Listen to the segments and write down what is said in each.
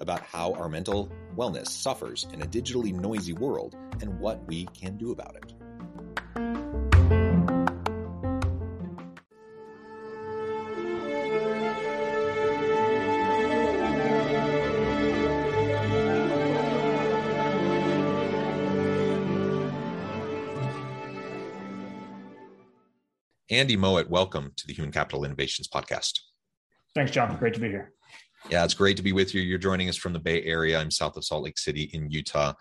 about how our mental wellness suffers in a digitally noisy world and what we can do about it. Andy Mowat, welcome to the Human Capital Innovations Podcast. Thanks, John. Great to be here. Yeah, it's great to be with you. You're joining us from the Bay Area. I'm south of Salt Lake City in Utah.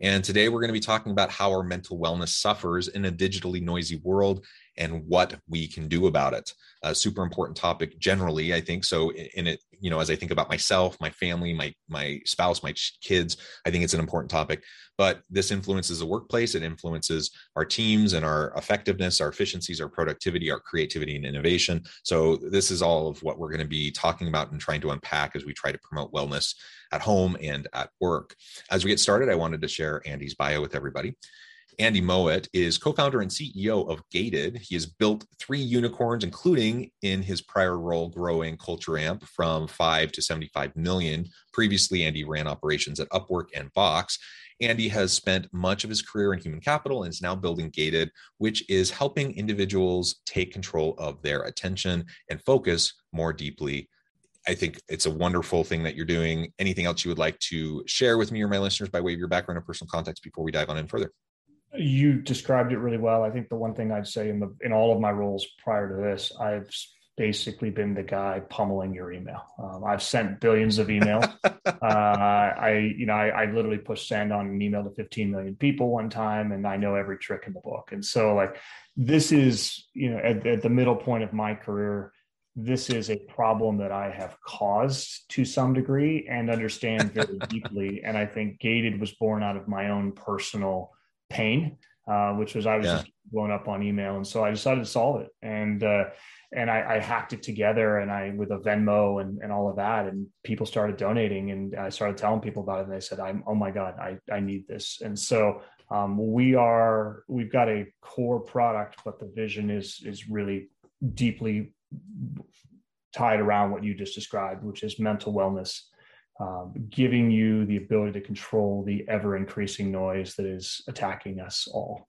And today we're going to be talking about how our mental wellness suffers in a digitally noisy world and what we can do about it. A super important topic generally, I think. So in it, you know, as I think about myself, my family, my my spouse, my kids, I think it's an important topic. But this influences the workplace. It influences our teams and our effectiveness, our efficiencies, our productivity, our creativity and innovation. So this is all of what we're going to be talking about and trying to unpack as we try to promote wellness at home and at work. As we get started, I wanted to share Andy's bio with everybody. Andy Mowat is co founder and CEO of Gated. He has built three unicorns, including in his prior role growing Culture Amp from five to 75 million. Previously, Andy ran operations at Upwork and Vox. Andy has spent much of his career in human capital and is now building Gated, which is helping individuals take control of their attention and focus more deeply I think it's a wonderful thing that you're doing. Anything else you would like to share with me or my listeners by way of your background and personal context before we dive on in further? You described it really well. I think the one thing I'd say in the in all of my roles prior to this, I've basically been the guy pummeling your email. Um, I've sent billions of emails. uh, I, you know, I, I, literally pushed send on an email to 15 million people one time, and I know every trick in the book. And so, like, this is, you know, at, at the middle point of my career, this is a problem that I have caused to some degree and understand very deeply. And I think Gated was born out of my own personal pain, uh, which was I was yeah. just blown up on email, and so I decided to solve it. And uh, and I, I, hacked it together, and I with a Venmo and, and all of that, and people started donating, and I started telling people about it, and they said, "I'm oh my god, I I need this." And so um, we are we've got a core product, but the vision is is really deeply tied around what you just described, which is mental wellness um, giving you the ability to control the ever increasing noise that is attacking us all.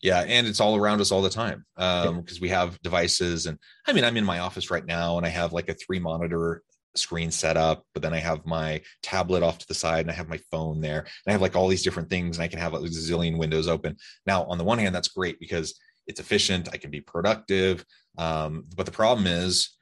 Yeah, and it's all around us all the time because um, we have devices. And I mean, I'm in my office right now, and I have like a three monitor screen set up, but then I have my tablet off to the side, and I have my phone there, and I have like all these different things, and I can have a zillion windows open. Now, on the one hand, that's great because it's efficient. I can be productive, um, but the problem is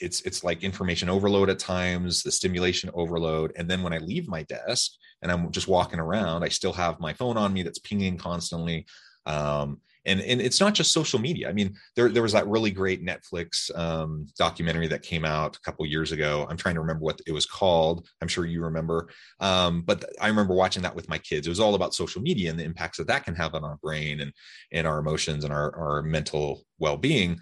it's it's like information overload at times the stimulation overload and then when i leave my desk and i'm just walking around i still have my phone on me that's pinging constantly um, and and it's not just social media. I mean there, there was that really great netflix um, documentary that came out a couple years ago. I'm trying to remember what it was called. I'm sure you remember. Um, but i remember watching that with my kids. It was all about social media and the impacts that that can have on our brain and and our emotions and our, our mental well-being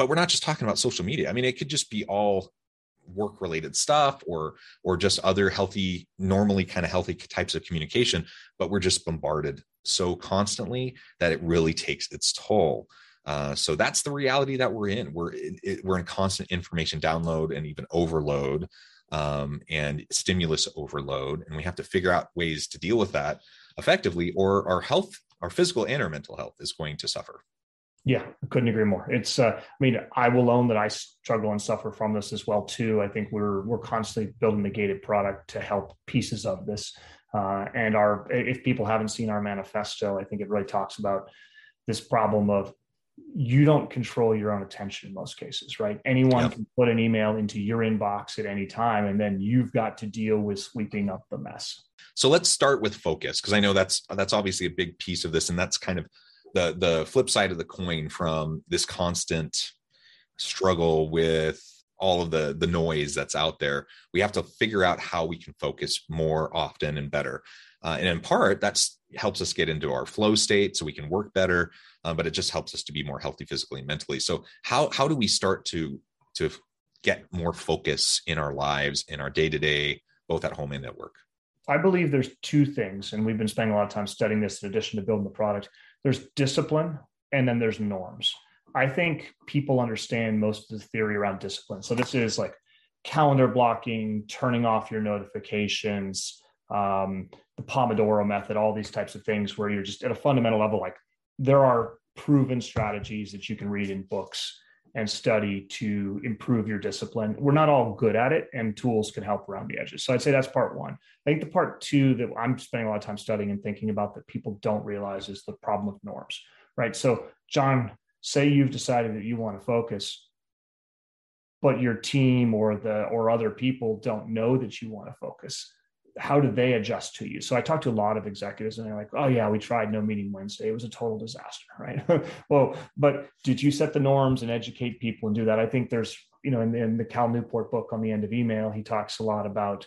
but we're not just talking about social media. I mean it could just be all work related stuff or or just other healthy normally kind of healthy types of communication but we're just bombarded so constantly that it really takes its toll. Uh, so that's the reality that we're in. We're it, we're in constant information download and even overload um, and stimulus overload and we have to figure out ways to deal with that effectively or our health our physical and our mental health is going to suffer yeah, I couldn't agree more. It's, uh, I mean, I will own that I struggle and suffer from this as well too. I think we're we're constantly building the gated product to help pieces of this. Uh, and our, if people haven't seen our manifesto, I think it really talks about this problem of you don't control your own attention in most cases, right? Anyone yep. can put an email into your inbox at any time, and then you've got to deal with sweeping up the mess. So let's start with focus, because I know that's that's obviously a big piece of this, and that's kind of the the flip side of the coin from this constant struggle with all of the the noise that's out there we have to figure out how we can focus more often and better. Uh, and in part that's helps us get into our flow state so we can work better uh, but it just helps us to be more healthy physically and mentally. So how how do we start to to get more focus in our lives in our day to day both at home and at work i believe there's two things and we've been spending a lot of time studying this in addition to building the product there's discipline and then there's norms. I think people understand most of the theory around discipline. So this is like calendar blocking, turning off your notifications, um, the Pomodoro method, all these types of things where you're just at a fundamental level, like there are proven strategies that you can read in books and study to improve your discipline. We're not all good at it, and tools can help around the edges. So I'd say that's part one. I think the part two that I'm spending a lot of time studying and thinking about that people don't realize is the problem of norms, right? So, John, say you've decided that you want to focus, but your team or the or other people don't know that you want to focus how do they adjust to you? So I talked to a lot of executives and they're like, oh yeah, we tried no meeting Wednesday. It was a total disaster, right? well, but did you set the norms and educate people and do that? I think there's, you know, in, in, the Cal Newport book on the end of email, he talks a lot about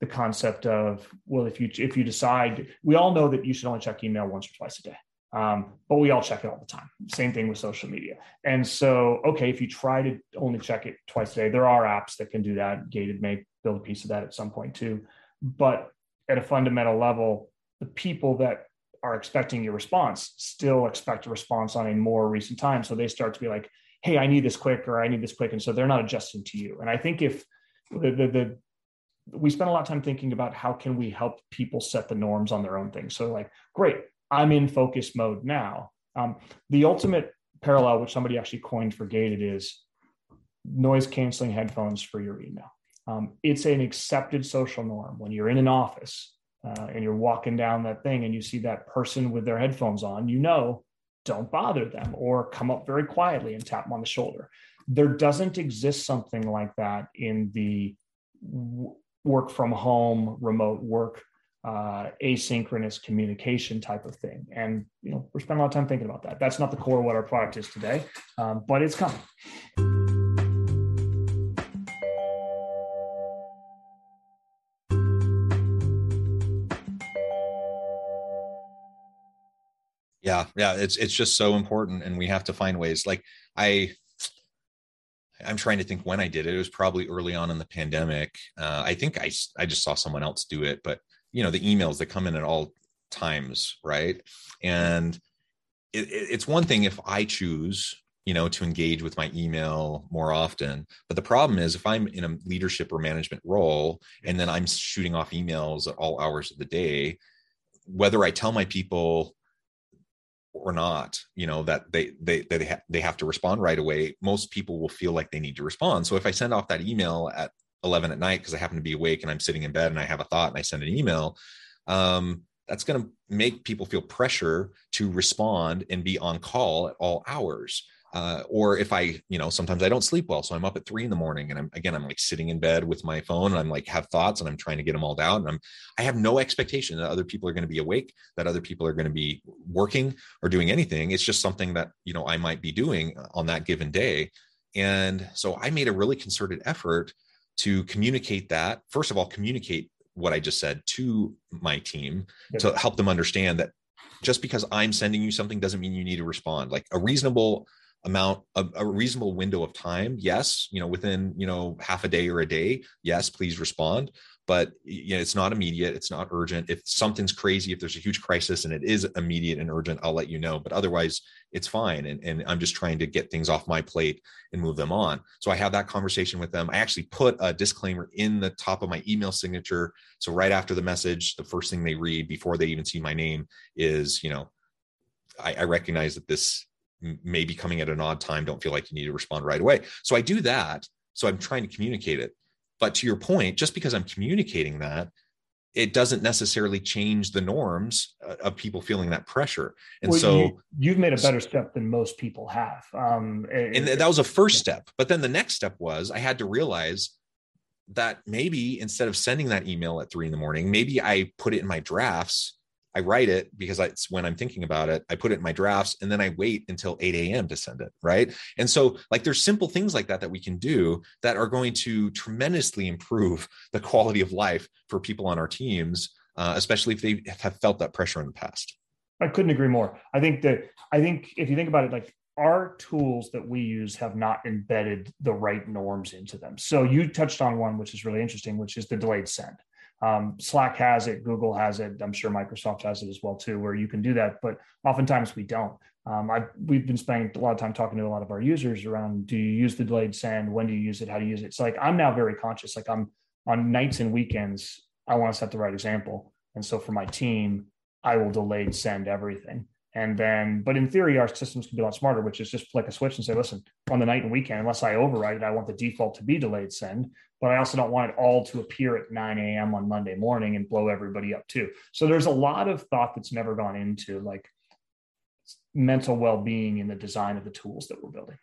the concept of, well, if you if you decide, we all know that you should only check email once or twice a day. Um, but we all check it all the time. Same thing with social media. And so, okay, if you try to only check it twice a day, there are apps that can do that. Gated may build a piece of that at some point too. But at a fundamental level, the people that are expecting your response still expect a response on a more recent time. So they start to be like, hey, I need this quick or I need this quick. And so they're not adjusting to you. And I think if the, the, the we spend a lot of time thinking about how can we help people set the norms on their own things. So like, great, I'm in focus mode now. Um, the ultimate parallel, which somebody actually coined for gated, is noise canceling headphones for your email. Um, it's an accepted social norm when you're in an office uh, and you're walking down that thing and you see that person with their headphones on, you know, don't bother them or come up very quietly and tap them on the shoulder. There doesn't exist something like that in the w- work from home, remote work, uh, asynchronous communication type of thing. And, you know, we're spending a lot of time thinking about that. That's not the core of what our product is today, um, but it's coming. Yeah yeah it's it's just so important and we have to find ways like i i'm trying to think when i did it it was probably early on in the pandemic uh, i think i i just saw someone else do it but you know the emails that come in at all times right? And it, it's one thing if i choose you know to engage with my email more often but the problem is if i'm in a leadership or management role and then i'm shooting off emails at all hours of the day whether i tell my people or not you know that they they they, ha- they have to respond right away most people will feel like they need to respond. So if i send off that email at 11 at night because i happen to be awake and i'm sitting in bed and i have a thought and i send an email um, that's going to make people feel pressure to respond and be on call at all hours uh, or if I, you know, sometimes I don't sleep well, so I'm up at three in the morning, and I'm again, I'm like sitting in bed with my phone, and I'm like have thoughts, and I'm trying to get them all down, and I'm, I have no expectation that other people are going to be awake, that other people are going to be working or doing anything. It's just something that you know I might be doing on that given day, and so I made a really concerted effort to communicate that. First of all, communicate what I just said to my team to help them understand that just because I'm sending you something doesn't mean you need to respond. Like a reasonable amount a, a reasonable window of time yes you know within you know half a day or a day yes please respond. But you know it's not immediate it's not urgent. If something's crazy if there's a huge crisis and it is immediate and urgent i'll let you know. But otherwise it's fine. And, and i'm just trying to get things off my plate and move them on. So i have that conversation with them. I actually put a disclaimer in the top of my email signature. So right after the message the first thing they read before they even see my name is you know i, I recognize that this may be coming at an odd time don't feel like you need to respond right away so i do that so i'm trying to communicate it but to your point, just because I'm communicating that, it doesn't necessarily change the norms uh, of people feeling that pressure. And well, so you, have made a better step than most people have. Um, and that was a first step. But then the next step was I had to realize that maybe instead of sending that email at three in the morning, maybe I put it in my drafts I write it because it's when I'm thinking about it. I put it in my drafts and then I wait until 8 a.m. to send it. Right. And so, like, there's simple things like that that we can do that are going to tremendously improve the quality of life for people on our teams, uh, especially if they have felt that pressure in the past. I couldn't agree more. I think that, I think if you think about it, like, our tools that we use have not embedded the right norms into them. So you touched on one, which is really interesting, which is the delayed send. Um, Slack has it, Google has it. I'm sure Microsoft has it as well too, where you can do that. But oftentimes we don't. Um, I we've been spending a lot of time talking to a lot of our users around: Do you use the delayed send? When do you use it? How do you use it? It's like I'm now very conscious. Like I'm on nights and weekends. I want to set the right example, and so for my team, I will delayed send everything. And then, but in theory, our systems can be a lot smarter, which is just flick a switch and say, listen, on the night and weekend, unless I override it, I want the default to be delayed send, but I also don't want it all to appear at 9 a.m. on Monday morning and blow everybody up too. So there's a lot of thought that's never gone into like mental well-being in the design of the tools that we're building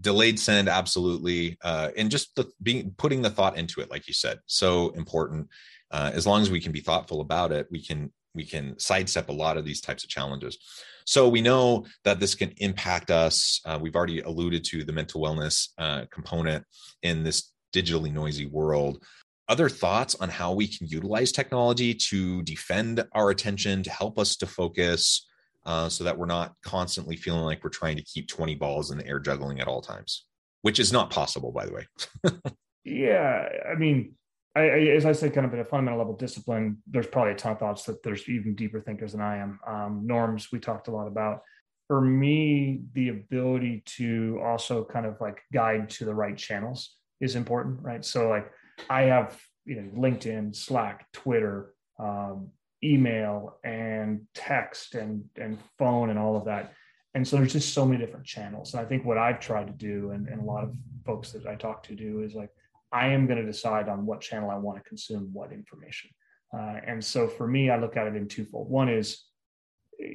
delayed send absolutely uh, and just the being putting the thought into it like you said so important uh, as long as we can be thoughtful about it we can we can sidestep a lot of these types of challenges. So we know that this can impact us. Uh, we've already alluded to the mental wellness uh, component in this digitally noisy world. Other thoughts on how we can utilize technology to defend our attention, to help us to focus, uh, so that we're not constantly feeling like we're trying to keep 20 balls in the air juggling at all times, which is not possible, by the way. yeah. I mean, I, I, as I said, kind of at a fundamental level, discipline. There's probably a ton of thoughts that there's even deeper thinkers than I am. Um, norms we talked a lot about. For me, the ability to also kind of like guide to the right channels is important, right? So like I have you know LinkedIn, Slack, Twitter, um, email, and text, and and phone, and all of that. And so there's just so many different channels. And I think what I've tried to do, and, and a lot of folks that I talk to do, is like I am going to decide on what channel I want to consume what information. Uh, and so for me, I look at it in twofold. One is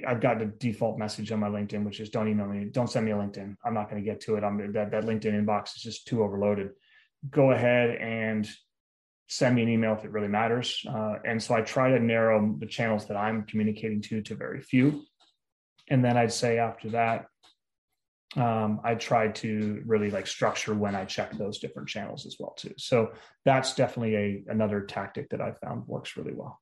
I've got the default message on my LinkedIn, which is don't email me, don't send me a LinkedIn. I'm not going to get to it. I'm that, that LinkedIn inbox is just too overloaded. Go ahead and send me an email if it really matters. Uh, and so I try to narrow the channels that I'm communicating to to very few. And then I'd say after that, um, I try to really like structure when I check those different channels as well too. So that's definitely a another tactic that I found works really well.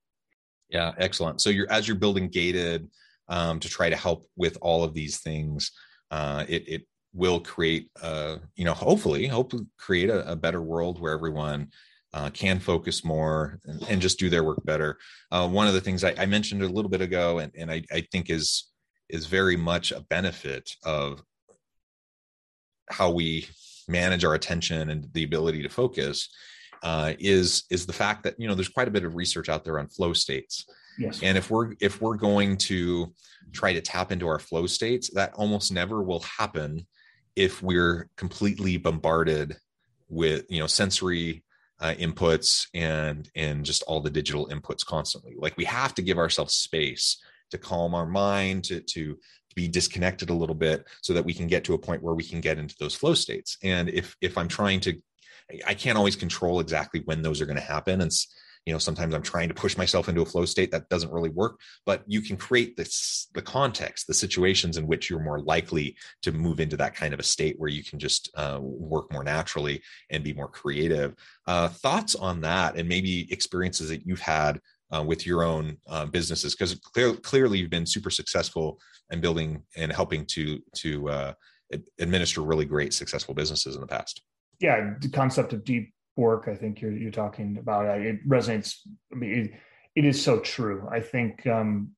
Yeah, excellent. So you're as you're building gated um, to try to help with all of these things, uh, it it will create, uh, you know, hopefully, hopefully create a, a better world where everyone uh, can focus more and, and, just do their work better. Uh, one of the things I, I, mentioned a little bit ago, and, and I, I, think is is very much a benefit of how we manage our attention and the ability to focus uh, is is the fact that you know there's quite a bit of research out there on flow states. Yes. And if we're if we're going to try to tap into our flow states that almost never will happen if we're completely bombarded with you know sensory uh, inputs and and just all the digital inputs constantly. Like we have to give ourselves space to calm our mind to to be disconnected a little bit so that we can get to a point where we can get into those flow states. And if if i'm trying to i can't always control exactly when those are going to happen. And you know sometimes i'm trying to push myself into a flow state that doesn't really work but you can create this the context the situations in which you're more likely to move into that kind of a state where you can just uh, work more naturally and be more creative. Uh, thoughts on that and maybe experiences that you've had uh, with your own uh, businesses because clear, clearly you've been super successful in building and helping to to uh, administer really great successful businesses in the past. Yeah the concept of deep work i think you're you're talking about it resonates i mean it, it is so true. I think um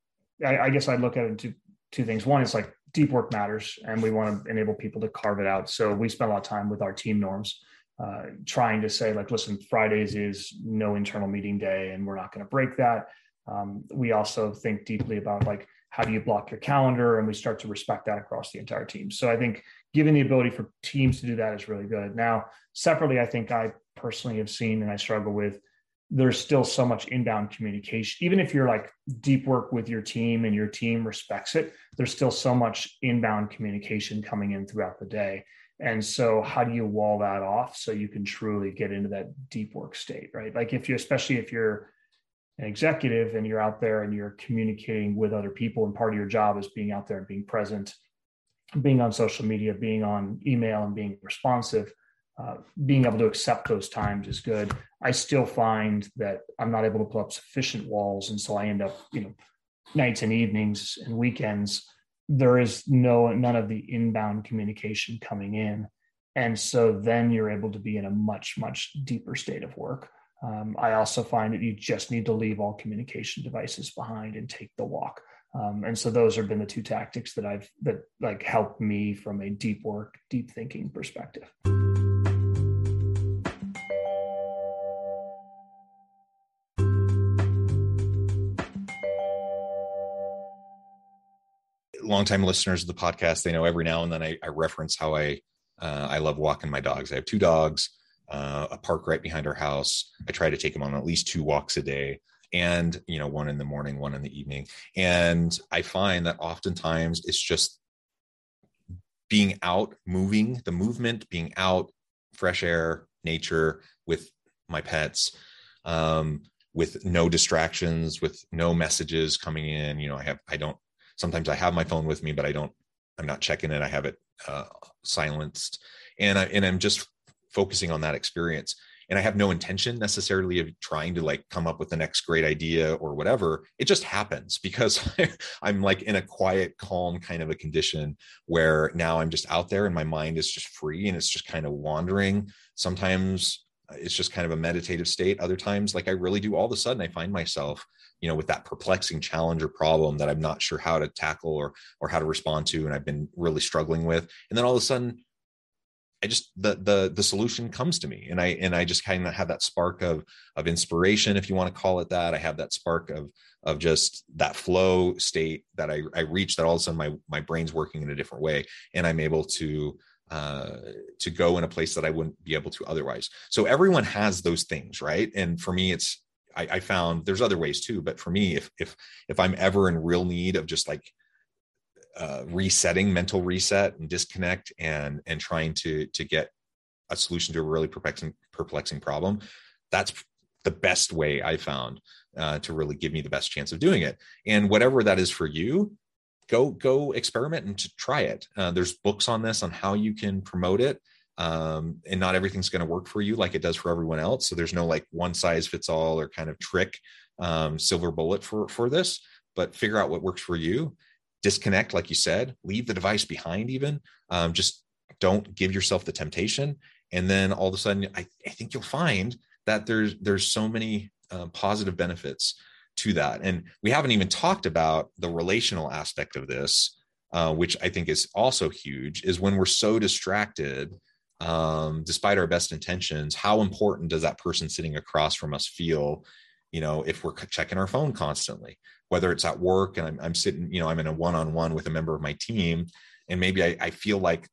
I, I guess i look at it two two things. One is like deep work matters and we want to enable people to carve it out. So we spend a lot of time with our team norms uh, trying to say like listen fridays is no internal meeting day and we're not going to break that. Um, we also think deeply about like how do you block your calendar? And we start to respect that across the entire team. So i think giving the ability for teams to do that is really good. Now separately i think i personally have seen and i struggle with there's still so much inbound communication. Even if you're like deep work with your team and your team respects it there's still so much inbound communication coming in throughout the day and so how do you wall that off so you can truly get into that deep work state right? Like if you especially if you're an executive and you're out there and you're communicating with other people and part of your job is being out there and being present being on social media being on email and being responsive uh, being able to accept those times is good. I still find that i'm not able to pull up sufficient walls. And so i end up you know nights and evenings and weekends there is no none of the inbound communication coming in and so then you're able to be in a much much deeper state of work um, I also find that you just need to leave all communication devices behind and take the walk. Um, and so those have been the two tactics that I've that like helped me from a deep work, deep thinking perspective. Longtime listeners of the podcast, they know every now and then I, I reference how I uh, I love walking my dogs. I have two dogs uh, a park right behind our house. I try to take them on at least two walks a day and you know one in the morning one in the evening and i find that oftentimes it's just being out moving the movement being out fresh air nature with my pets um, with no distractions with no messages coming in you know i have i don't sometimes i have my phone with me but i don't i'm not checking it. I have it uh, silenced. And i and i'm just focusing on that experience. And i have no intention necessarily of trying to like come up with the next great idea or whatever. It just happens because i'm like in a quiet calm kind of a condition where now i'm just out there and my mind is just free and it's just kind of wandering. Sometimes it's just kind of a meditative state. Other times like i really do all of a sudden i find myself you know with that perplexing challenge or problem that i'm not sure how to tackle or or how to respond to and i've been really struggling with. And then all of a sudden I just the the the solution comes to me and I and I just kind of have that spark of of inspiration if you want to call it that. I have that spark of of just that flow state that I I reach that all of a sudden my my brain's working in a different way and I'm able to uh to go in a place that I wouldn't be able to otherwise. So everyone has those things, right? And for me it's I, I found there's other ways too, but for me if if if I'm ever in real need of just like uh, resetting mental reset and disconnect and and trying to to get a solution to a really perplexing perplexing problem that's the best way i found uh, to really give me the best chance of doing it and whatever that is for you go go experiment and try it uh, there's books on this on how you can promote it um, and not everything's going to work for you like it does for everyone else so there's no like one size fits all or kind of trick um, silver bullet for for this but figure out what works for you disconnect, like you said, leave the device behind, even. Um, just don't give yourself the temptation. And then all of a sudden, I, I think you'll find that there's there's so many uh, positive benefits to that. And we haven't even talked about the relational aspect of this, uh, which I think is also huge, is when we're so distracted, um, despite our best intentions, how important does that person sitting across from us feel? You know, if we're checking our phone constantly, whether it's at work and I'm, I'm sitting, you know, I'm in a one-on-one with a member of my team, and maybe I, I feel like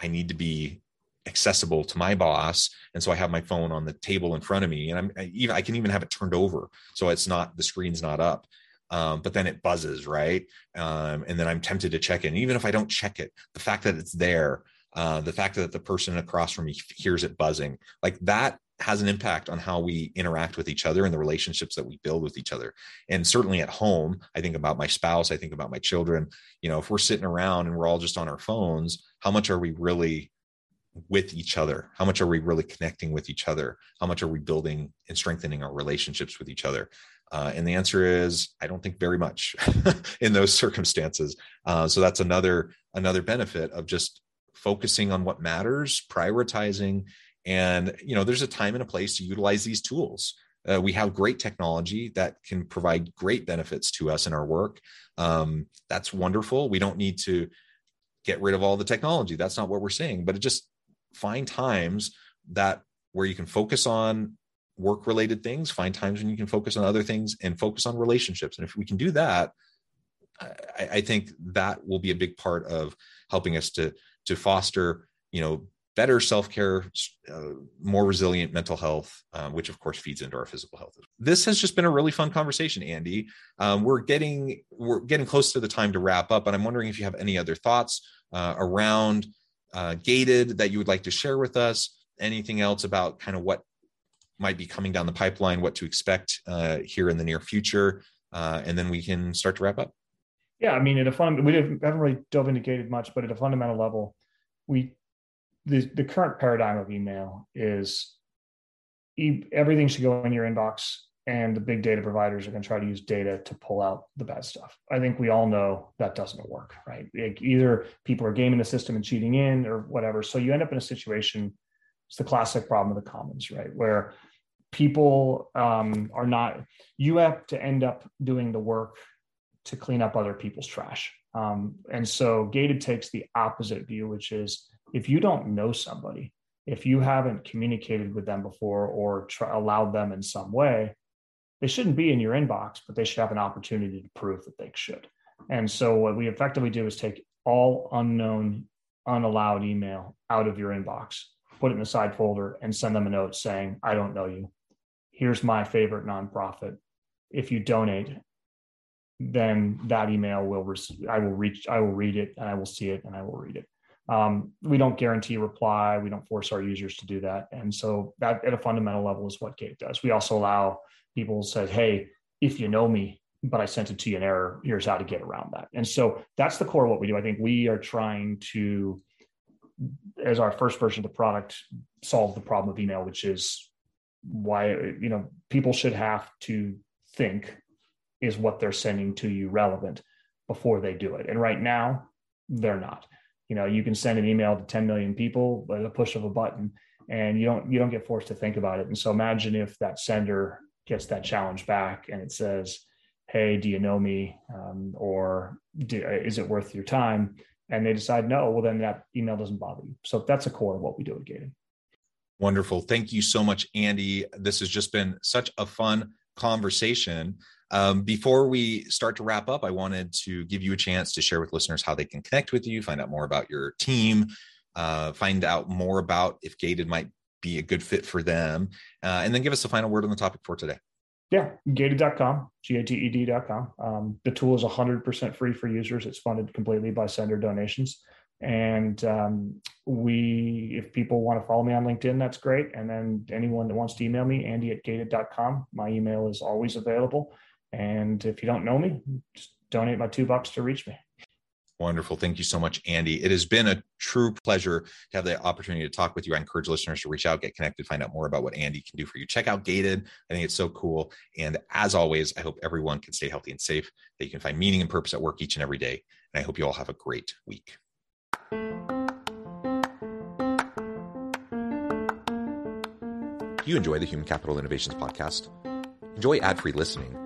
I need to be accessible to my boss. And so i have my phone on the table in front of me and i'm I even i can even have it turned over. So it's not the screen's not up. Um, but then it buzzes right? Um, and then i'm tempted to check in. Even if i don't check it the fact that it's there uh, the fact that the person across from me hears it buzzing like that has an impact on how we interact with each other and the relationships that we build with each other. And certainly at home, I think about my spouse, I think about my children. You know, if we're sitting around and we're all just on our phones, how much are we really with each other? How much are we really connecting with each other? How much are we building and strengthening our relationships with each other? Uh, and the answer is, I don't think very much in those circumstances. Uh, so that's another another benefit of just focusing on what matters, prioritizing, And you know, there's a time and a place to utilize these tools. Uh, we have great technology that can provide great benefits to us in our work. Um, that's wonderful. We don't need to get rid of all the technology. That's not what we're saying, but it just find times that where you can focus on work related things, find times when you can focus on other things and focus on relationships. And if we can do that, I, I think that will be a big part of helping us to to foster, you know, better self-care uh, more resilient mental health um, which of course feeds into our physical health this has just been a really fun conversation andy um, we're getting we're getting close to the time to wrap up and i'm wondering if you have any other thoughts uh, around uh, gated that you would like to share with us? Anything else about kind of what might be coming down the pipeline what to expect uh, here in the near future? Uh, and then we can start to wrap up. Yeah i mean at a fun we haven't really dove into gated much but at a fundamental level we the, the current paradigm of email is e- everything should go in your inbox and the big data providers are going to try to use data to pull out the bad stuff. I think we all know that doesn't work, right? Like either people are gaming the system and cheating in or whatever. So you end up in a situation, it's the classic problem of the commons, right? Where people um, are not, you have to end up doing the work to clean up other people's trash. Um, and so gated takes the opposite view, which is if you don't know somebody, if you haven't communicated with them before or try, allowed them in some way, they shouldn't be in your inbox, but they should have an opportunity to prove that they should. And so what we effectively do is take all unknown, unallowed email out of your inbox, put it in the side folder, and send them a note saying, I don't know you. Here's my favorite nonprofit. If you donate, then that email will receive, I will reach, I will read it and I will see it and I will read it. Um, we don't guarantee reply. We don't force our users to do that. And so that at a fundamental level is what Gate does. We also allow people to say, hey, if you know me, but I sent it to you in error, here's how to get around that. And so that's the core of what we do. I think we are trying to, as our first version of the product, solve the problem of email, which is why, you know, people should have to think is what they're sending to you relevant before they do it. And right now, they're not you know you can send an email to 10 million people with a push of a button and you don't you don't get forced to think about it. And so imagine if that sender gets that challenge back and it says hey do you know me? Um, or do, is it worth your time? And they decide no well then that email doesn't bother you. So that's a core of what we do at gated. Wonderful. Thank you so much andy. This has just been such a fun conversation um, before we start to wrap up, I wanted to give you a chance to share with listeners how they can connect with you, find out more about your team, uh, find out more about if Gated might be a good fit for them, uh, and then give us a final word on the topic for today. Yeah, gated.com, G A T E D.com. Um, the tool is 100% free for users. It's funded completely by sender donations. And um, we, if people want to follow me on LinkedIn, that's great. And then anyone that wants to email me, Andy at gated.com, my email is always available. And if you don't know me, just donate my two bucks to reach me. Wonderful. Thank you so much, Andy. It has been a true pleasure to have the opportunity to talk with you. I encourage listeners to reach out, get connected, find out more about what Andy can do for you. Check out Gated. I think it's so cool. And as always, I hope everyone can stay healthy and safe, that you can find meaning and purpose at work each and every day. And I hope you all have a great week. Do you enjoy the Human Capital Innovations podcast? Enjoy ad free listening